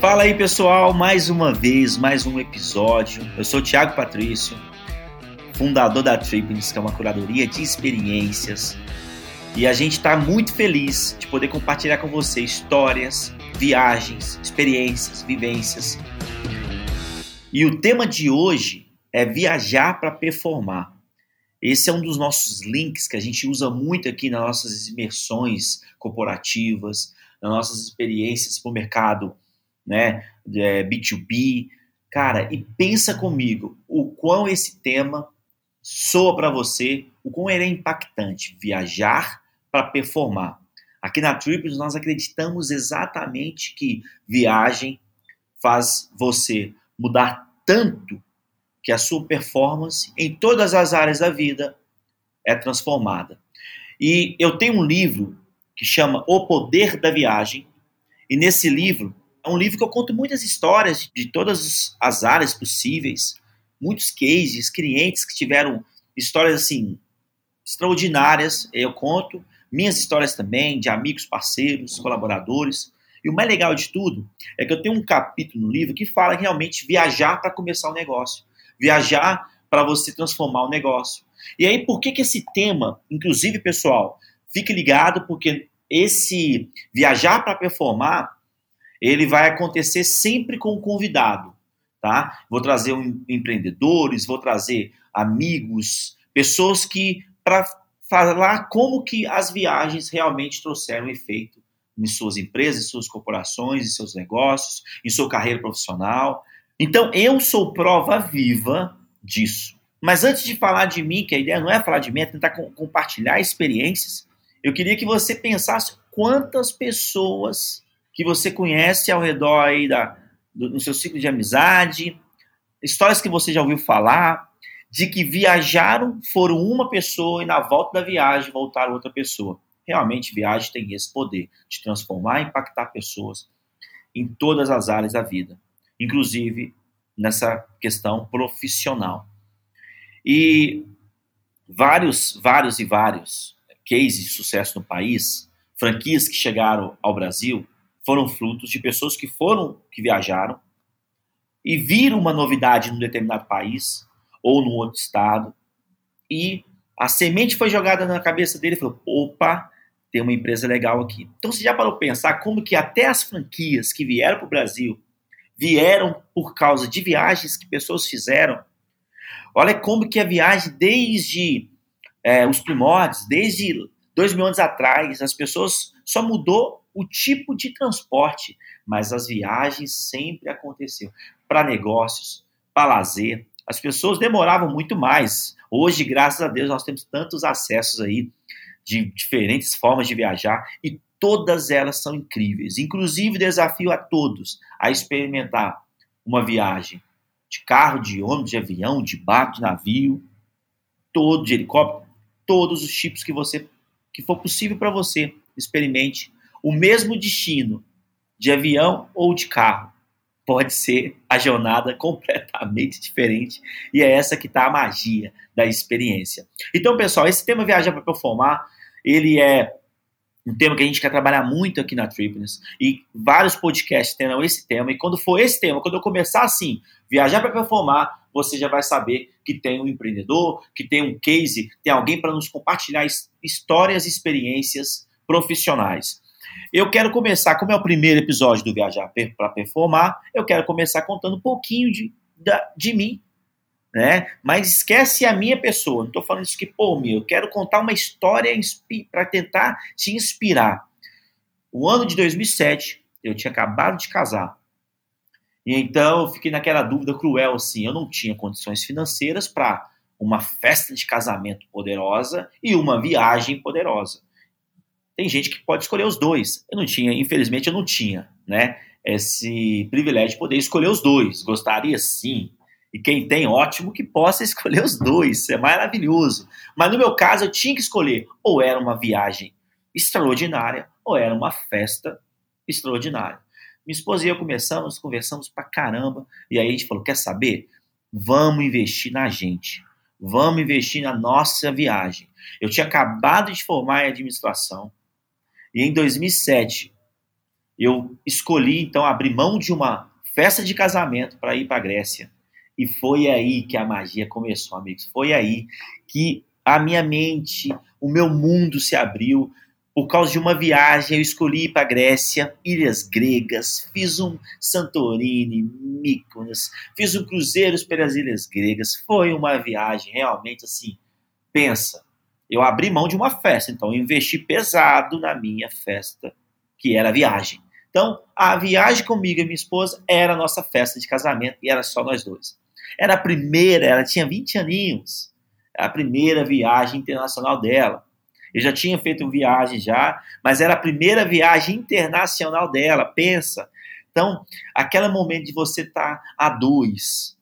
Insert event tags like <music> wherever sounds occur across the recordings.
Fala aí, pessoal, mais uma vez, mais um episódio. Eu sou o Thiago Patrício, fundador da Trippings, que é uma curadoria de experiências. E a gente está muito feliz de poder compartilhar com você histórias, viagens, experiências, vivências. E o tema de hoje é viajar para performar. Esse é um dos nossos links que a gente usa muito aqui nas nossas imersões corporativas, nas nossas experiências para o mercado né, B2B. É, Cara, e pensa comigo o quão esse tema soa para você, o quão ele é impactante. Viajar para performar. Aqui na Triples nós acreditamos exatamente que viagem faz você mudar tanto que a sua performance em todas as áreas da vida é transformada. E eu tenho um livro que chama O Poder da Viagem, e nesse livro é um livro que eu conto muitas histórias de todas as áreas possíveis, muitos cases, clientes que tiveram histórias assim extraordinárias. Eu conto minhas histórias também de amigos, parceiros, colaboradores. E o mais legal de tudo é que eu tenho um capítulo no livro que fala realmente viajar para começar o um negócio viajar para você transformar o negócio. E aí, por que, que esse tema, inclusive, pessoal, fique ligado, porque esse viajar para performar, ele vai acontecer sempre com o convidado, tá? Vou trazer um, empreendedores, vou trazer amigos, pessoas que para falar como que as viagens realmente trouxeram efeito em suas empresas, em suas corporações, em seus negócios, em sua carreira profissional. Então, eu sou prova viva disso. Mas antes de falar de mim, que a ideia não é falar de mim, é tentar compartilhar experiências, eu queria que você pensasse quantas pessoas que você conhece ao redor aí da, do, no seu ciclo de amizade, histórias que você já ouviu falar, de que viajaram, foram uma pessoa e na volta da viagem voltaram outra pessoa. Realmente, viagem tem esse poder de transformar e impactar pessoas em todas as áreas da vida inclusive nessa questão profissional. E vários, vários e vários cases de sucesso no país, franquias que chegaram ao Brasil, foram frutos de pessoas que foram, que viajaram e viram uma novidade num determinado país ou num outro estado e a semente foi jogada na cabeça dele e falou: opa, tem uma empresa legal aqui. Então você já parou para pensar como que até as franquias que vieram para o Brasil vieram por causa de viagens que pessoas fizeram. Olha como que a viagem, desde é, os primórdios, desde dois mil anos atrás, as pessoas só mudou o tipo de transporte, mas as viagens sempre aconteceram para negócios, para lazer. As pessoas demoravam muito mais. Hoje, graças a Deus, nós temos tantos acessos aí de diferentes formas de viajar e Todas elas são incríveis. Inclusive, desafio a todos a experimentar uma viagem de carro, de ônibus, de avião, de barco, de navio, todo de helicóptero, todos os tipos que você que for possível para você, experimente o mesmo destino de avião ou de carro. Pode ser a jornada <laughs> completamente diferente e é essa que está a magia da experiência. Então, pessoal, esse tema viajar para performar, ele é um tema que a gente quer trabalhar muito aqui na Tripness, e vários podcasts terão esse tema, e quando for esse tema, quando eu começar assim, viajar para performar, você já vai saber que tem um empreendedor, que tem um case, tem alguém para nos compartilhar histórias e experiências profissionais. Eu quero começar, como é o primeiro episódio do Viajar para Performar, eu quero começar contando um pouquinho de, de mim, né? Mas esquece a minha pessoa. Não estou falando isso que, pô, meu, eu quero contar uma história para tentar te inspirar. O ano de 2007, eu tinha acabado de casar. E então eu fiquei naquela dúvida cruel assim, eu não tinha condições financeiras para uma festa de casamento poderosa e uma viagem poderosa. Tem gente que pode escolher os dois. Eu não tinha, infelizmente eu não tinha, né? Esse privilégio de poder escolher os dois. Gostaria sim, e quem tem, ótimo que possa <laughs> escolher os dois, é maravilhoso. Mas no meu caso, eu tinha que escolher ou era uma viagem extraordinária ou era uma festa extraordinária. Minha esposa e eu começamos, conversamos pra caramba, e aí a gente falou: quer saber? Vamos investir na gente, vamos investir na nossa viagem. Eu tinha acabado de formar em administração, e em 2007 eu escolhi então abrir mão de uma festa de casamento para ir para a Grécia. E foi aí que a magia começou, amigos. Foi aí que a minha mente, o meu mundo se abriu. Por causa de uma viagem, eu escolhi ir para a Grécia, ilhas gregas, fiz um Santorini, Mykonos, fiz um cruzeiro pelas ilhas gregas. Foi uma viagem realmente assim, pensa, eu abri mão de uma festa, então eu investi pesado na minha festa, que era a viagem. Então, a viagem comigo e minha esposa era a nossa festa de casamento e era só nós dois. Era a primeira, ela tinha 20 aninhos. A primeira viagem internacional dela. Eu já tinha feito viagem já, mas era a primeira viagem internacional dela, pensa. Então, aquele momento de você estar tá a dois,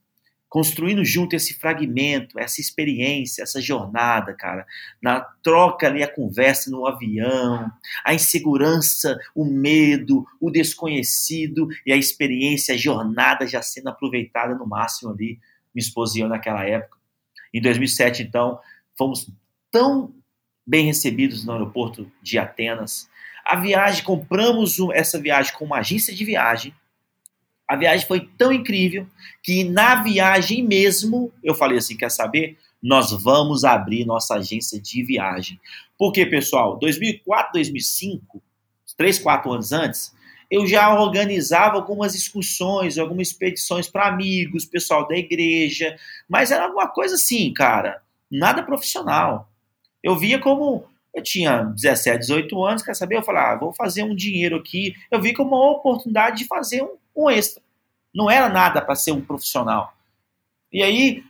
construindo junto esse fragmento, essa experiência, essa jornada, cara, na troca ali, a conversa no avião, a insegurança, o medo, o desconhecido e a experiência, a jornada já sendo aproveitada no máximo ali, me esposa eu naquela época. Em 2007, então, fomos tão bem recebidos no aeroporto de Atenas. A viagem, compramos essa viagem com uma agência de viagem, a viagem foi tão incrível que na viagem mesmo eu falei assim: quer saber? Nós vamos abrir nossa agência de viagem. Porque, pessoal, 2004, 2005, 3, 4 anos antes, eu já organizava algumas excursões, algumas expedições para amigos, pessoal da igreja, mas era alguma coisa assim, cara, nada profissional. Eu via como eu tinha 17, 18 anos, quer saber? Eu falava, ah, vou fazer um dinheiro aqui. Eu vi como uma oportunidade de fazer um, um extra. Não era nada para ser um profissional. E aí,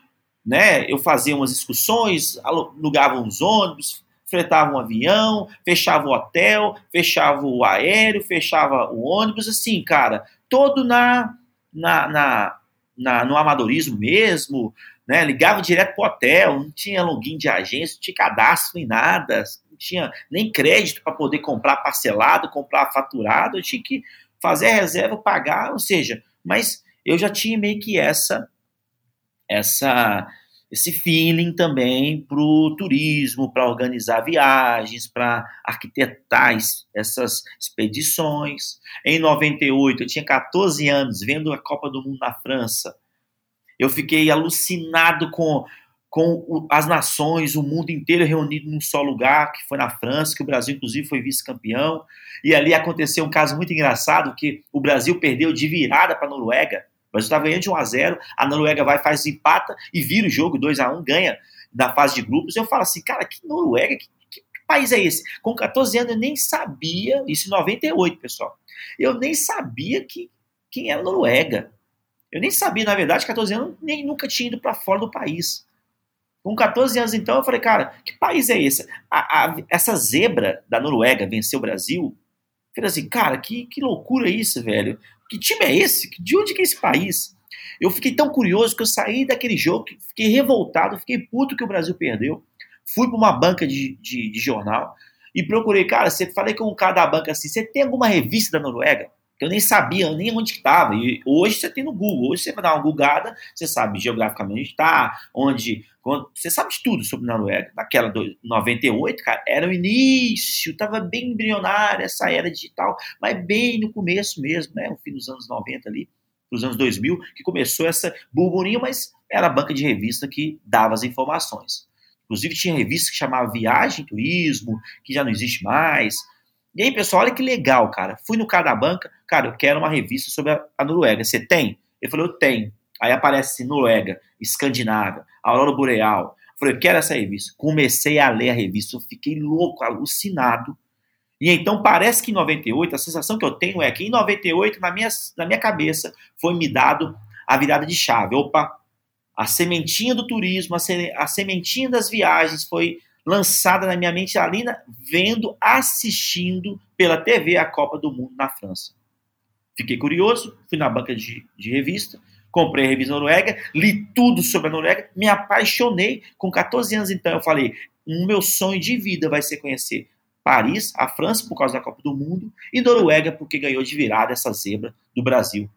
né, eu fazia umas excursões, alugava uns ônibus, fretava um avião, fechava o hotel, fechava o aéreo, fechava o ônibus, assim, cara, todo na, na, na, na no amadorismo mesmo, né? Ligava direto pro hotel, não tinha login de agência, não tinha cadastro nem nada, não tinha nem crédito para poder comprar parcelado, comprar faturado, eu tinha que fazer a reserva, pagar, ou seja, mas eu já tinha meio que essa essa esse feeling também para o turismo, para organizar viagens, para arquitetar essas expedições. Em 98, eu tinha 14 anos, vendo a Copa do Mundo na França. Eu fiquei alucinado com com as nações, o mundo inteiro reunido num só lugar, que foi na França, que o Brasil, inclusive, foi vice-campeão. E ali aconteceu um caso muito engraçado, que o Brasil perdeu de virada para a Noruega. O Brasil estava ganhando de 1 a 0 a Noruega vai, faz empata e vira o jogo 2 a 1 ganha na fase de grupos. Eu falo assim, cara, que Noruega, que, que país é esse? Com 14 anos eu nem sabia, isso em 98, pessoal. Eu nem sabia que, quem era Noruega. Eu nem sabia, na verdade, 14 anos, nem nunca tinha ido para fora do país. Com 14 anos, então, eu falei, cara, que país é esse? A, a, essa zebra da Noruega venceu o Brasil. Falei assim, cara, que, que loucura isso, velho. Que time é esse? De onde que é esse país? Eu fiquei tão curioso que eu saí daquele jogo, fiquei revoltado, fiquei puto que o Brasil perdeu. Fui para uma banca de, de, de, jornal e procurei, cara, você falei com um cara da banca assim, você tem alguma revista da Noruega? Que eu nem sabia nem onde estava. E hoje você tem no Google, hoje você vai dar uma googada, você sabe geograficamente onde está, onde, você sabe de tudo sobre Noruega. Naquela do 98, cara, era o início, estava bem embrionária essa era digital, mas bem no começo mesmo, né, no fim dos anos 90 ali, nos anos 2000, que começou essa burburinho, mas era a banca de revista que dava as informações. Inclusive tinha revista que chamava Viagem Turismo, que já não existe mais, e aí, pessoal, olha que legal, cara. Fui no cara da banca, cara, eu quero uma revista sobre a, Noruega. Você tem? Ele falou, eu tenho. Aí aparece assim, Noruega, Escandinávia, Aurora Boreal. Eu falei, eu quero essa revista. Comecei a ler a revista, eu fiquei louco, alucinado. E então parece que em 98, a sensação que eu tenho é que em 98, na minha, na minha cabeça, foi me dado a virada de chave. Opa, a sementinha do turismo, a sementinha das viagens foi lançada na minha mente ali, vendo, assistindo pela TV a Copa do Mundo na França. Fiquei curioso, fui na banca de, de revista, comprei a revista Noruega, li tudo sobre a Noruega, me apaixonei. Com 14 anos, então, eu falei: o meu sonho de vida vai ser conhecer Paris, a França, por causa da Copa do Mundo, e Noruega, porque ganhou de virada essa zebra do Brasil.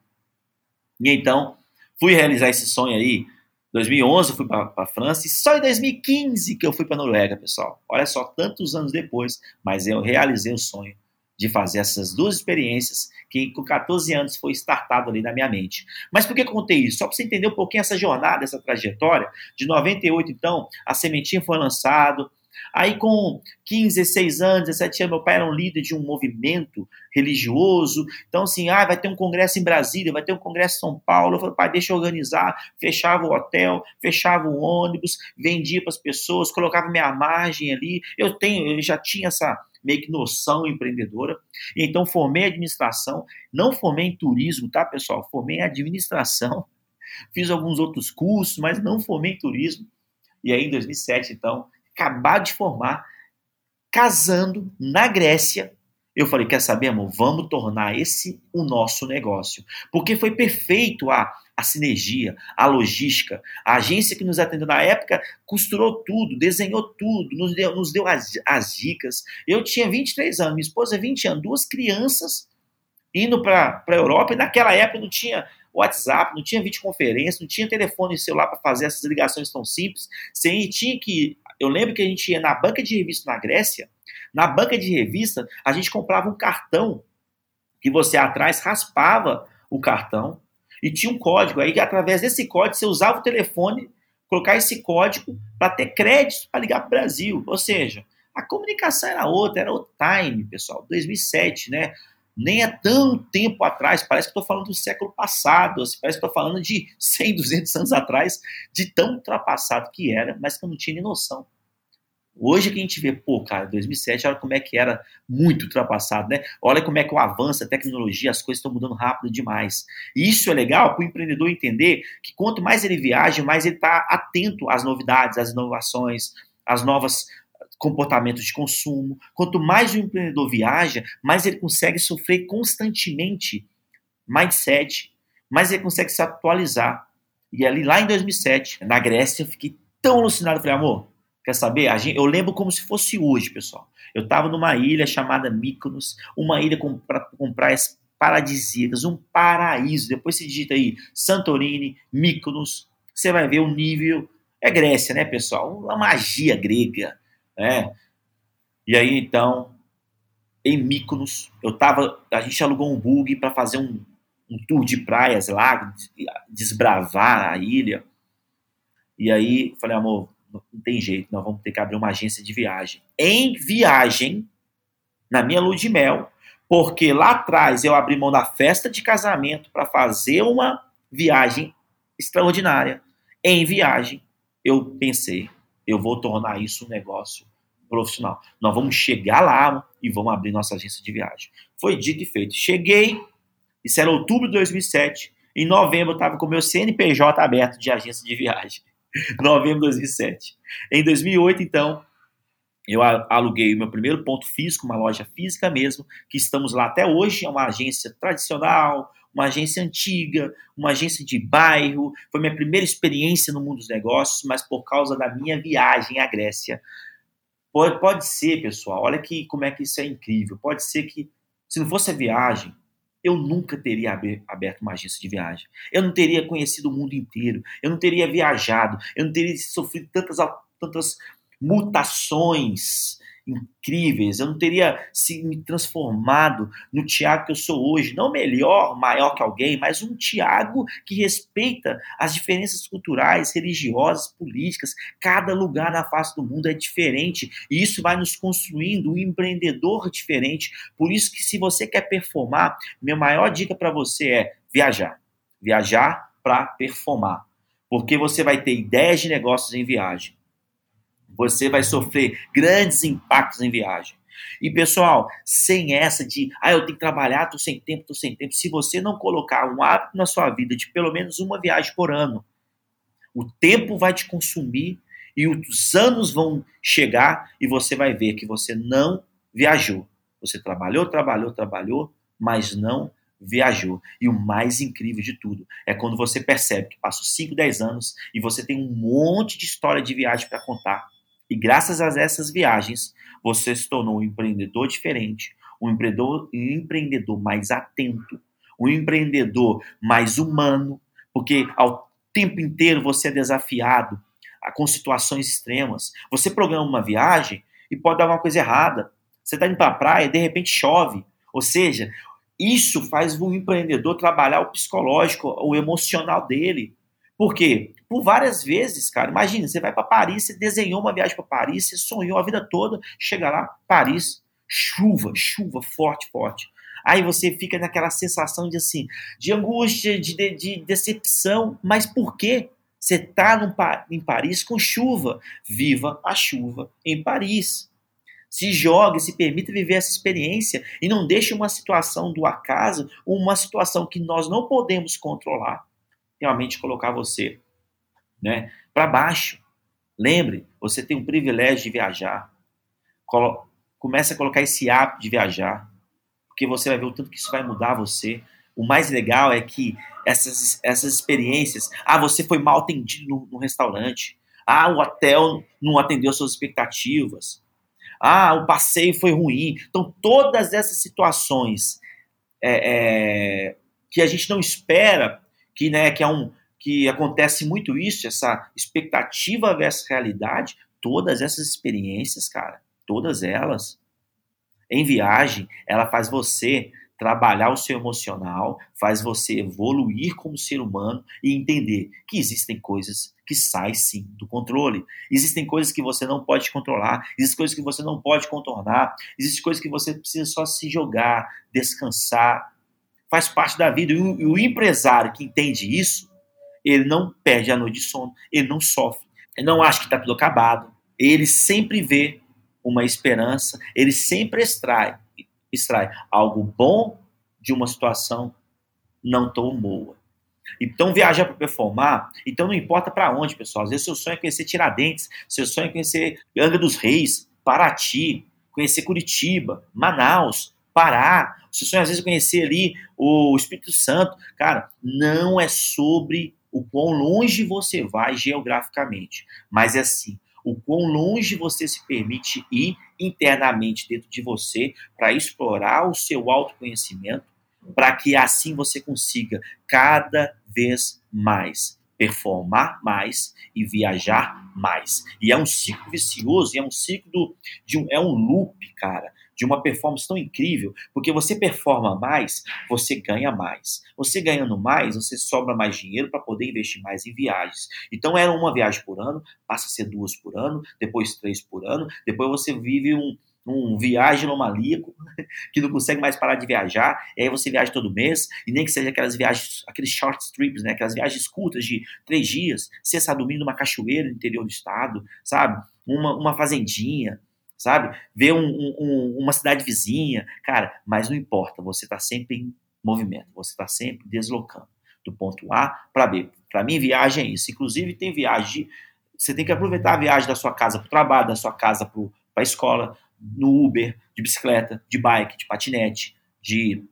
E então, fui realizar esse sonho aí 2011 eu fui para a França e só em 2015 que eu fui para a Noruega, pessoal. Olha só, tantos anos depois, mas eu realizei o sonho de fazer essas duas experiências que com 14 anos foi startado ali na minha mente. Mas por que eu contei isso? Só para você entender um pouquinho essa jornada, essa trajetória. De 98, então, a sementinha foi lançado, Aí, com 15, 16 anos, 17 anos, meu pai era um líder de um movimento religioso. Então, assim, ah, vai ter um congresso em Brasília, vai ter um congresso em São Paulo. Eu falei, pai, deixa eu organizar. Fechava o hotel, fechava o ônibus, vendia para as pessoas, colocava minha margem ali. Eu tenho, eu já tinha essa meio que noção empreendedora. Então, formei administração. Não formei em turismo, tá, pessoal? Formei em administração. <laughs> Fiz alguns outros cursos, mas não formei em turismo. E aí, em 2007, então, acabado de formar, casando na Grécia. Eu falei, quer saber, amor? Vamos tornar esse o nosso negócio. Porque foi perfeito a, a sinergia, a logística. A agência que nos atendeu na época costurou tudo, desenhou tudo, nos deu, nos deu as, as dicas. Eu tinha 23 anos, minha esposa 20 anos, duas crianças indo para a Europa, e naquela época não tinha WhatsApp, não tinha videoconferência, não tinha telefone celular para fazer essas ligações tão simples. Você tinha que eu lembro que a gente ia na banca de revista na Grécia, na banca de revista, a gente comprava um cartão que você atrás raspava o cartão e tinha um código. Aí, através desse código, você usava o telefone, colocar esse código para ter crédito para ligar para o Brasil. Ou seja, a comunicação era outra, era o time, pessoal. 2007, né? Nem é tão tempo atrás, parece que estou falando do século passado, assim, parece que estou falando de <laughs> 100, 200 anos atrás, de tão ultrapassado que era, mas que eu não tinha nem noção. Hoje que a gente vê, pô, cara, 2007, olha como é que era muito ultrapassado, né? Olha como é que o avanço, a tecnologia, as coisas estão mudando rápido demais. E isso é legal para o empreendedor entender que quanto mais ele viaja, mais ele está atento às novidades, às inovações, às novas comportamentos de consumo. Quanto mais o empreendedor viaja, mais ele consegue sofrer constantemente mindset, mais ele consegue se atualizar. E ali, lá em 2007, na Grécia, eu fiquei tão alucinado. falei, amor, quer saber? Eu lembro como se fosse hoje, pessoal. Eu estava numa ilha chamada Mykonos, uma ilha com, pra, com praias paradisíacas, um paraíso. Depois você digita aí Santorini, Mykonos, você vai ver o nível. É Grécia, né, pessoal? Uma magia grega né? E aí, então, em Mykonos, eu tava, a gente alugou um bug para fazer um, um, tour de praias lá, desbravar a ilha. E aí, falei, amor, não tem jeito, nós vamos ter que abrir uma agência de viagem. Em viagem, na minha lua de mel, porque lá atrás eu abri mão da festa de casamento para fazer uma viagem extraordinária. Em viagem, eu pensei, eu vou tornar isso um negócio profissional. Nós vamos chegar lá e vamos abrir nossa agência de viagem. Foi dito e feito. Cheguei, isso era outubro de 2007. Em novembro eu estava com o meu CNPJ aberto de agência de viagem. <laughs> novembro de 2007. Em 2008, então, eu aluguei o meu primeiro ponto físico, uma loja física mesmo, que estamos lá até hoje. É uma agência tradicional, uma agência antiga, uma agência de bairro. Foi minha primeira experiência no mundo dos negócios, mas por causa da minha viagem à Grécia. Pode, pode ser, pessoal, olha que, como é que isso é incrível. Pode ser que, se não fosse a viagem, eu nunca teria aberto uma agência de viagem. Eu não teria conhecido o mundo inteiro. Eu não teria viajado. Eu não teria sofrido tantas, tantas mutações incríveis, eu não teria se me transformado no Tiago que eu sou hoje, não melhor, maior que alguém, mas um Tiago que respeita as diferenças culturais, religiosas, políticas. Cada lugar na face do mundo é diferente e isso vai nos construindo um empreendedor diferente. Por isso que se você quer performar, minha maior dica para você é viajar. Viajar para performar. Porque você vai ter ideias de negócios em viagem você vai sofrer grandes impactos em viagem. E pessoal, sem essa de, ah, eu tenho que trabalhar, tô sem tempo, tô sem tempo. Se você não colocar um hábito na sua vida de pelo menos uma viagem por ano, o tempo vai te consumir e os anos vão chegar e você vai ver que você não viajou. Você trabalhou, trabalhou, trabalhou, mas não viajou. E o mais incrível de tudo é quando você percebe que passou 5, 10 anos e você tem um monte de história de viagem para contar e graças a essas viagens, você se tornou um empreendedor diferente, um empreendedor, um empreendedor mais atento, um empreendedor mais humano, porque ao tempo inteiro você é desafiado com situações extremas. Você programa uma viagem e pode dar uma coisa errada. Você está indo para a praia, de repente chove. Ou seja, isso faz o empreendedor trabalhar o psicológico, o emocional dele. Por quê? Por várias vezes, cara. Imagina, você vai para Paris, você desenhou uma viagem para Paris, você sonhou a vida toda, chega lá, Paris, chuva, chuva forte, forte. Aí você fica naquela sensação de assim, de angústia, de, de, de decepção. Mas por quê? Você está em Paris com chuva. Viva a chuva em Paris. Se jogue, se permita viver essa experiência e não deixe uma situação do acaso, uma situação que nós não podemos controlar, realmente colocar você né, para baixo. Lembre, você tem o privilégio de viajar. Comece a colocar esse hábito de viajar, porque você vai ver o tanto que isso vai mudar você. O mais legal é que essas, essas experiências. Ah, você foi mal atendido no, no restaurante. Ah, o hotel não atendeu suas expectativas. Ah, o passeio foi ruim. Então, todas essas situações é, é, que a gente não espera, que, né, que, é um, que acontece muito isso, essa expectativa versus realidade, todas essas experiências, cara, todas elas, em viagem, ela faz você trabalhar o seu emocional, faz você evoluir como ser humano e entender que existem coisas que saem sim do controle. Existem coisas que você não pode controlar, existem coisas que você não pode contornar, existem coisas que você precisa só se jogar, descansar. Faz parte da vida. E o, e o empresário que entende isso, ele não perde a noite de sono, ele não sofre, ele não acha que está tudo acabado. Ele sempre vê uma esperança, ele sempre extrai extrai algo bom de uma situação não tão boa. Então, viajar para performar, então não importa para onde, pessoal. Às vezes, seu sonho é conhecer Tiradentes, seu sonho é conhecer Angra dos Reis, Paraty, conhecer Curitiba, Manaus, Pará. Seu sonho, às vezes, conhecer ali o Espírito Santo. Cara, não é sobre o quão longe você vai geograficamente, mas é assim, o quão longe você se permite ir internamente dentro de você para explorar o seu autoconhecimento, para que assim você consiga cada vez mais performar mais e viajar mais. E é um ciclo vicioso, é um ciclo do, de um, é um loop, cara, de uma performance tão incrível, porque você performa mais, você ganha mais. Você ganhando mais, você sobra mais dinheiro para poder investir mais em viagens. Então era uma viagem por ano, passa a ser duas por ano, depois três por ano, depois você vive um, um viagem maníaco <laughs> que não consegue mais parar de viajar, e aí você viaja todo mês, e nem que seja aquelas viagens, aqueles short trips, né, aquelas viagens curtas de três dias, sexta domingo numa cachoeira no interior do estado, sabe? Uma, uma fazendinha, sabe? Ver um, um, uma cidade vizinha, cara, mas não importa, você está sempre em movimento, você está sempre deslocando do ponto A para B. Para mim, viagem é isso. Inclusive, tem viagem, você tem que aproveitar a viagem da sua casa para o trabalho, da sua casa para a escola, no Uber, de bicicleta, de bike, de patinete, de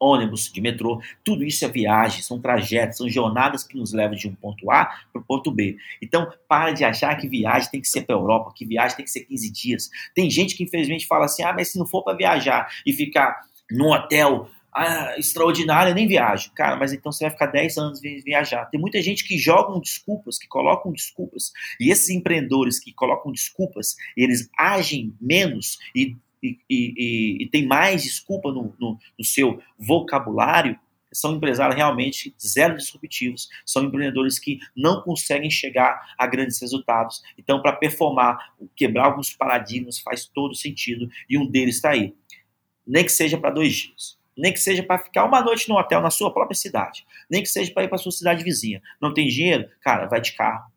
ônibus, de metrô, tudo isso é viagem, são trajetos, são jornadas que nos levam de um ponto A para o ponto B. Então, para de achar que viagem tem que ser para a Europa, que viagem tem que ser 15 dias. Tem gente que infelizmente fala assim: ah, mas se não for para viajar e ficar num hotel ah, extraordinário, eu nem viajo. Cara, mas então você vai ficar 10 anos viajar. Tem muita gente que jogam desculpas, que colocam desculpas. E esses empreendedores que colocam desculpas, eles agem menos e e, e, e tem mais desculpa no, no, no seu vocabulário, são empresários realmente zero disruptivos, são empreendedores que não conseguem chegar a grandes resultados. Então, para performar, quebrar alguns paradigmas faz todo sentido e um deles está aí. Nem que seja para dois dias, nem que seja para ficar uma noite no hotel na sua própria cidade, nem que seja para ir para sua cidade vizinha. Não tem dinheiro? Cara, vai de carro.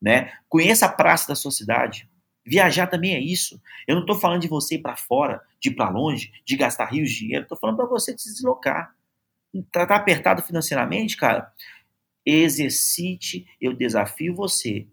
Né? Conheça a praça da sua cidade, Viajar também é isso. Eu não estou falando de você ir para fora, de ir para longe, de gastar rios de dinheiro. Estou falando para você se deslocar. Está tá apertado financeiramente, cara? Exercite, eu desafio você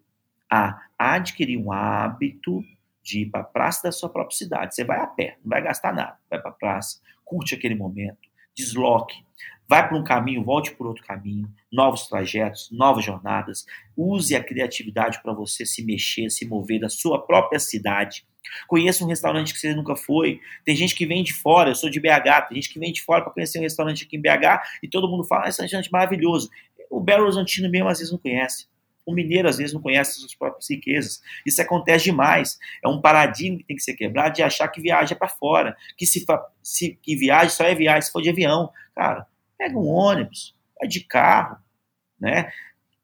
a adquirir um hábito de ir para a praça da sua própria cidade. Você vai a pé, não vai gastar nada. Vai para a praça, curte aquele momento, desloque, vai para um caminho, volte por outro caminho, novos trajetos, novas jornadas. Use a criatividade para você se mexer, se mover da sua própria cidade. Conheça um restaurante que você nunca foi. Tem gente que vem de fora, eu sou de BH, tem gente que vem de fora para conhecer um restaurante aqui em BH e todo mundo fala, ah, esse restaurante é maravilhoso. O Belo Horizontino mesmo às vezes não conhece. O mineiro às vezes não conhece suas próprias riquezas. Isso acontece demais. É um paradigma que tem que ser quebrado de achar que viaja para fora, que se, se que viagem só é viagem se for de avião. Cara, pega um ônibus, vai de carro, né?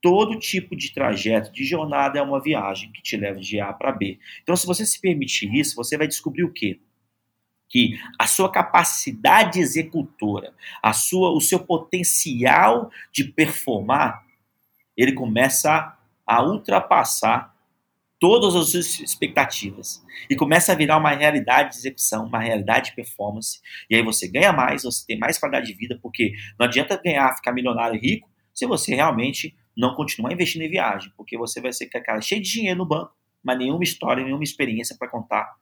Todo tipo de trajeto, de jornada é uma viagem que te leva de A para B. Então, se você se permitir isso, você vai descobrir o quê? que a sua capacidade executora, a sua, o seu potencial de performar, ele começa a ultrapassar todas as suas expectativas e começa a virar uma realidade de execução, uma realidade de performance. E aí você ganha mais, você tem mais qualidade de vida, porque não adianta ganhar, ficar milionário e rico se você realmente não continuar investindo em viagem, porque você vai ser cara cheio de dinheiro no banco, mas nenhuma história, nenhuma experiência para contar,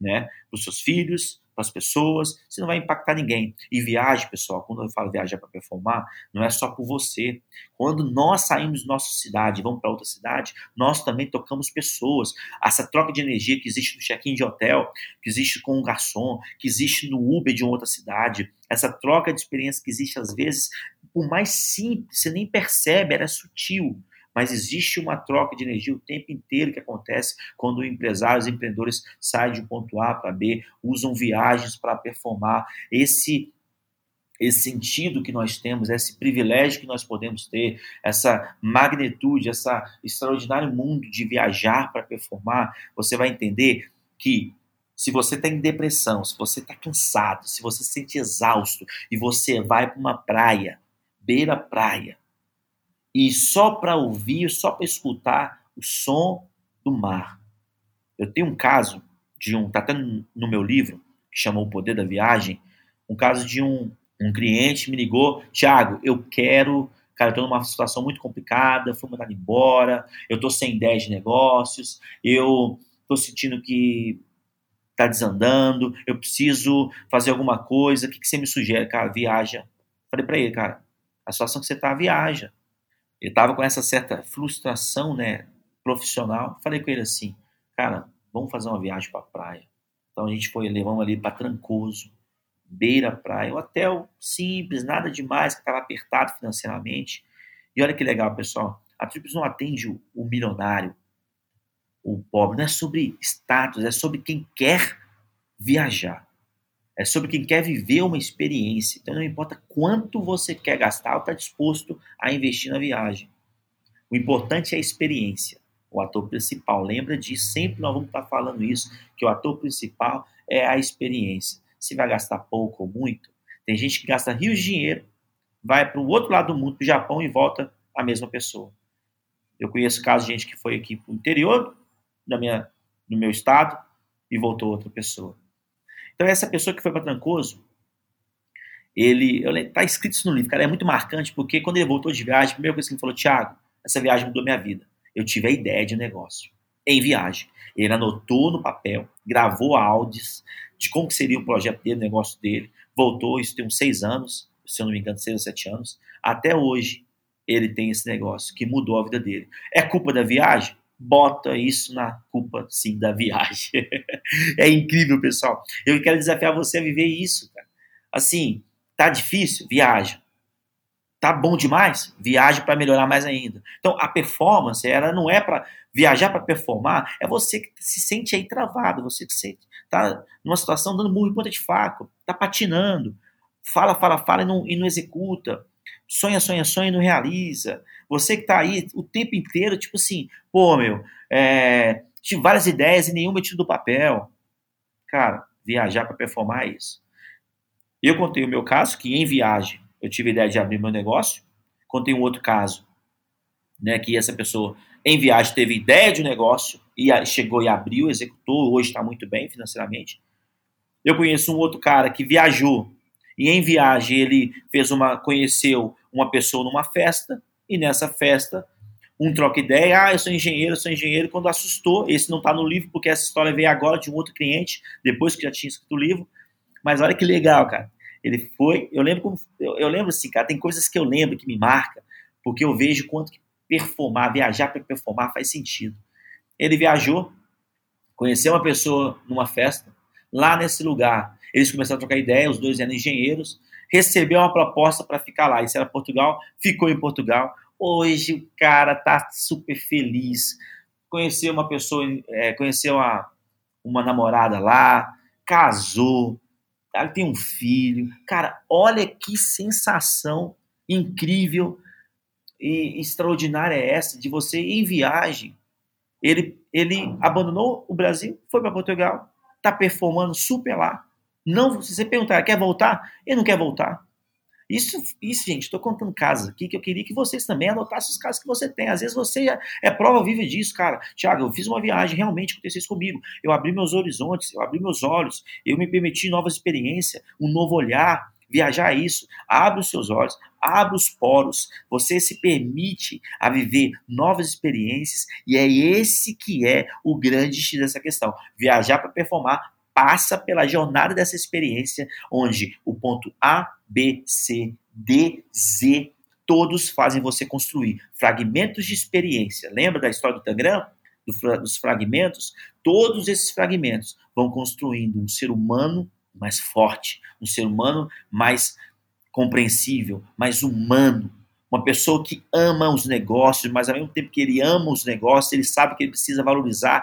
né, para os seus filhos, para as pessoas, você não vai impactar ninguém. E viagem, pessoal, quando eu falo viajar para performar, não é só por você. Quando nós saímos da nossa cidade, vamos para outra cidade, nós também tocamos pessoas. Essa troca de energia que existe no check-in de hotel, que existe com um garçom, que existe no Uber de uma outra cidade, essa troca de experiência que existe às vezes, por mais simples, você nem percebe, era sutil mas existe uma troca de energia o tempo inteiro que acontece quando empresários, empreendedores saem de um ponto A para B, usam viagens para performar. Esse esse sentido que nós temos, esse privilégio que nós podemos ter, essa magnitude, esse extraordinário mundo de viajar para performar, você vai entender que se você está em depressão, se você está cansado, se você se sente exausto e você vai para uma praia, beira praia, e só para ouvir, só para escutar o som do mar. Eu tenho um caso de um, tá até no meu livro, que chamou O Poder da Viagem, um caso de um, um cliente me ligou, Thiago, eu quero, cara, eu numa situação muito complicada, fui mandado embora, eu tô sem ideia de negócios, eu tô sentindo que tá desandando, eu preciso fazer alguma coisa, o que, que você me sugere? Cara, viaja. Falei para ele, cara, a situação que você tá, viaja. Ele estava com essa certa frustração, né, profissional. Falei com ele assim, cara, vamos fazer uma viagem para a praia. Então a gente foi, levamos ali para Trancoso, beira praia, um hotel simples, nada demais, que estava apertado financeiramente. E olha que legal, pessoal, a Trips não atende o, o milionário, o pobre, não é sobre status, é sobre quem quer viajar. É sobre quem quer viver uma experiência. Então não importa quanto você quer gastar ou está disposto a investir na viagem. O importante é a experiência. O ator principal, lembra disso, sempre nós vamos estar falando isso, que o ator principal é a experiência. Se vai gastar pouco ou muito, tem gente que gasta rios de dinheiro, vai para o outro lado do mundo, para o Japão, e volta a mesma pessoa. Eu conheço casos de gente que foi aqui para o interior da minha, do meu estado e voltou outra pessoa. Então, essa pessoa que foi para Trancoso, ele, está escrito isso no livro, cara, é muito marcante, porque quando ele voltou de viagem, a primeira coisa que ele falou, Tiago, essa viagem mudou minha vida. Eu tive a ideia de um negócio, em viagem. Ele anotou no papel, gravou áudios de como seria o projeto dele, o negócio dele, voltou, isso tem uns seis anos, se eu não me engano, seis ou sete anos, até hoje ele tem esse negócio que mudou a vida dele. É culpa da viagem? Bota isso na culpa, sim, da viagem. <laughs> é incrível, pessoal. Eu quero desafiar você a viver isso, cara. Assim, tá difícil? Viaja. Tá bom demais? Viaje para melhorar mais ainda. Então, a performance, ela não é para viajar para performar, é você que se sente aí travado, você que se tá numa situação dando murro em ponta de faca, tá patinando, fala, fala, fala e não, e não executa, sonha, sonha, sonha e não realiza. Você que tá aí o tempo inteiro, tipo assim, pô, meu, é, tive várias ideias e nenhuma tirou do papel. Cara, viajar para performar é isso. Eu contei o meu caso, que em viagem eu tive ideia de abrir meu negócio. Contei um outro caso, né, que essa pessoa em viagem teve ideia de um negócio e chegou e abriu, executou, hoje está muito bem financeiramente. Eu conheço um outro cara que viajou e em viagem ele fez uma conheceu uma pessoa numa festa e nessa festa um troca ideia, ah, eu sou engenheiro, eu sou engenheiro, quando assustou, esse não está no livro porque essa história veio agora de um outro cliente, depois que já tinha escrito o livro, mas olha que legal, cara, ele foi, eu lembro como, eu, eu lembro assim, cara, tem coisas que eu lembro que me marca, porque eu vejo quanto que performar, viajar para performar faz sentido. Ele viajou, conheceu uma pessoa numa festa, lá nesse lugar, eles começaram a trocar ideia, os dois eram engenheiros, recebeu uma proposta para ficar lá. Isso era Portugal, ficou em Portugal. Hoje o cara tá super feliz. Conheceu uma pessoa, é, conheceu uma, uma namorada lá, casou, ela tem um filho. Cara, olha que sensação incrível e extraordinária é essa de você em viagem. Ele, ele abandonou o Brasil, foi para Portugal, está performando super lá. Não, se você perguntar, quer voltar? Ele não quer voltar. Isso, isso gente, estou contando casos aqui que eu queria que vocês também anotassem os casos que você tem. Às vezes você é, é prova viva disso, cara. Tiago, eu fiz uma viagem, realmente aconteceu isso comigo. Eu abri meus horizontes, eu abri meus olhos, eu me permiti novas experiências, um novo olhar. Viajar é isso. Abre os seus olhos, abre os poros. Você se permite a viver novas experiências e é esse que é o grande X dessa questão. Viajar para performar passa pela jornada dessa experiência, onde o ponto A, B, C, D, Z, todos fazem você construir fragmentos de experiência. Lembra da história do Tangram? Do, dos fragmentos? Todos esses fragmentos vão construindo um ser humano mais forte, um ser humano mais compreensível, mais humano, uma pessoa que ama os negócios, mas ao mesmo tempo que ele ama os negócios, ele sabe que ele precisa valorizar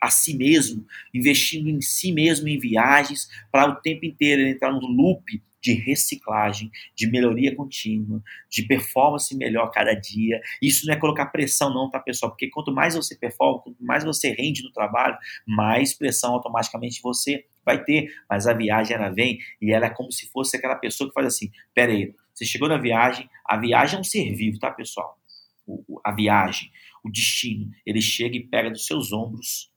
a si mesmo, investindo em si mesmo em viagens, para o tempo inteiro ele entrar no loop de reciclagem, de melhoria contínua, de performance melhor cada dia. Isso não é colocar pressão não, tá, pessoal? Porque quanto mais você performa, quanto mais você rende no trabalho, mais pressão automaticamente você vai ter. Mas a viagem, ela vem e ela é como se fosse aquela pessoa que faz assim, pera aí, você chegou na viagem, a viagem é um ser vivo, tá, pessoal? O, a viagem, o destino, ele chega e pega dos seus ombros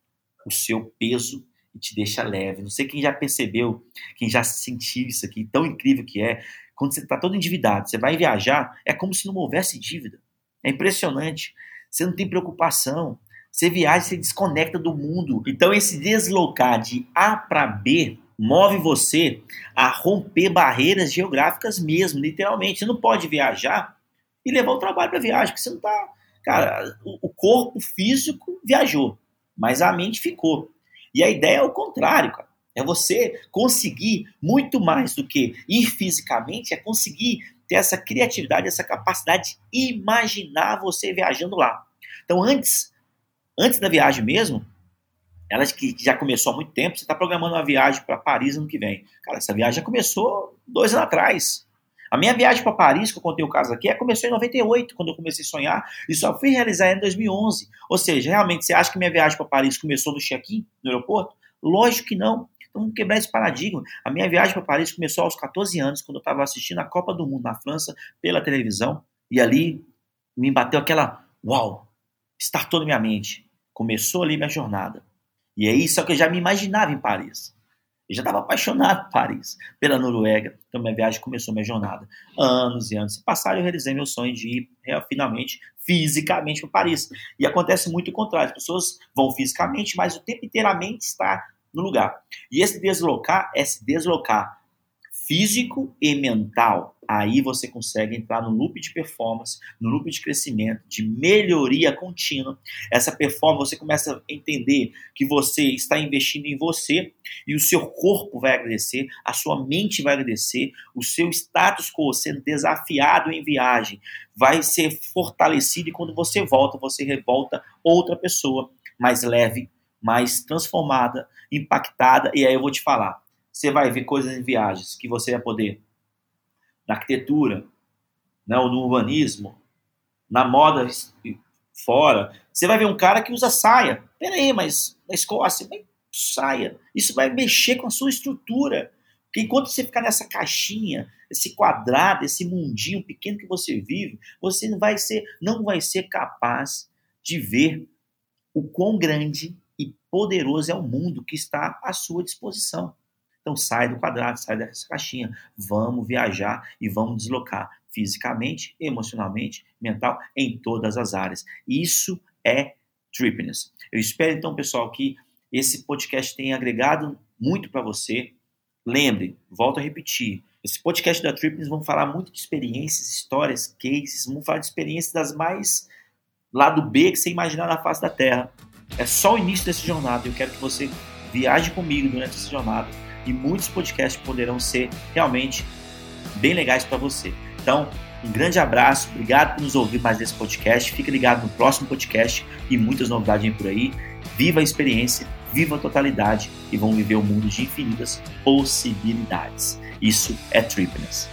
o seu peso e te deixa leve. Não sei quem já percebeu, quem já sentiu isso aqui, tão incrível que é. Quando você está todo endividado, você vai viajar, é como se não houvesse dívida. É impressionante. Você não tem preocupação. Você viaja, você desconecta do mundo. Então, esse deslocar de A para B move você a romper barreiras geográficas mesmo, literalmente. Você não pode viajar e levar o trabalho para viagem, porque você não está. Cara, o corpo físico viajou, mas a mente ficou. E a ideia é o contrário, cara. É você conseguir muito mais do que ir fisicamente, é conseguir ter essa criatividade, essa capacidade de imaginar você viajando lá. Então, antes, antes da viagem mesmo, ela que já começou há muito tempo, você está programando uma viagem para Paris ano que vem. Cara, essa viagem já começou dois anos atrás. A minha viagem para Paris, que eu contei o caso aqui, começou em 98, quando eu comecei a sonhar, e só fui realizar em 2011. Ou seja, realmente, você acha que minha viagem para Paris começou no check-in, no aeroporto? Lógico que não. Então, vamos quebrar esse paradigma. A minha viagem para Paris começou aos 14 anos, quando eu estava assistindo a Copa do Mundo na França pela televisão, e ali me bateu aquela, uau, startou na minha mente. Começou ali minha jornada. E é isso que eu já me imaginava em Paris. Eu já estava apaixonado por Paris, pela Noruega. Então minha viagem começou minha jornada. Anos e anos se passaram, eu realizei meu sonho de ir é, finalmente fisicamente para Paris. E acontece muito o contrário. As pessoas vão fisicamente, mas o tempo inteiramente está no lugar. E esse deslocar é se deslocar físico e mental aí você consegue entrar no loop de performance, no loop de crescimento, de melhoria contínua. Essa performance você começa a entender que você está investindo em você e o seu corpo vai agradecer, a sua mente vai agradecer, o seu status quo sendo desafiado em viagem vai ser fortalecido e quando você volta, você revolta outra pessoa mais leve, mais transformada, impactada e aí eu vou te falar, você vai ver coisas em viagens que você vai poder na arquitetura, né, ou no urbanismo, na moda fora. Você vai ver um cara que usa saia. Peraí, mas na Escócia, saia. Isso vai mexer com a sua estrutura. Porque enquanto você ficar nessa caixinha, esse quadrado, esse mundinho pequeno que você vive, você não vai ser, não vai ser capaz de ver o quão grande e poderoso é o mundo que está à sua disposição. Então sai do quadrado, sai dessa caixinha. Vamos viajar e vamos deslocar fisicamente, emocionalmente, mental, em todas as áreas. Isso é Trippiness. Eu espero então, pessoal, que esse podcast tenha agregado muito para você. Lembre, volto a repetir, esse podcast da Trippiness vamos falar muito de experiências, histórias, cases, vamos falar de experiências das mais lado B que você imaginar na face da Terra. É só o início dessa jornada. Eu quero que você viaje comigo durante essa jornada e muitos podcasts poderão ser realmente bem legais para você. Então, Um grande abraço, obrigado por nos ouvir mais nesse podcast. Fique ligado no próximo podcast e muitas novidades vêm por aí. Viva a experiência, viva a totalidade e vão viver um mundo de infinitas possibilidades. Isso é Tripness.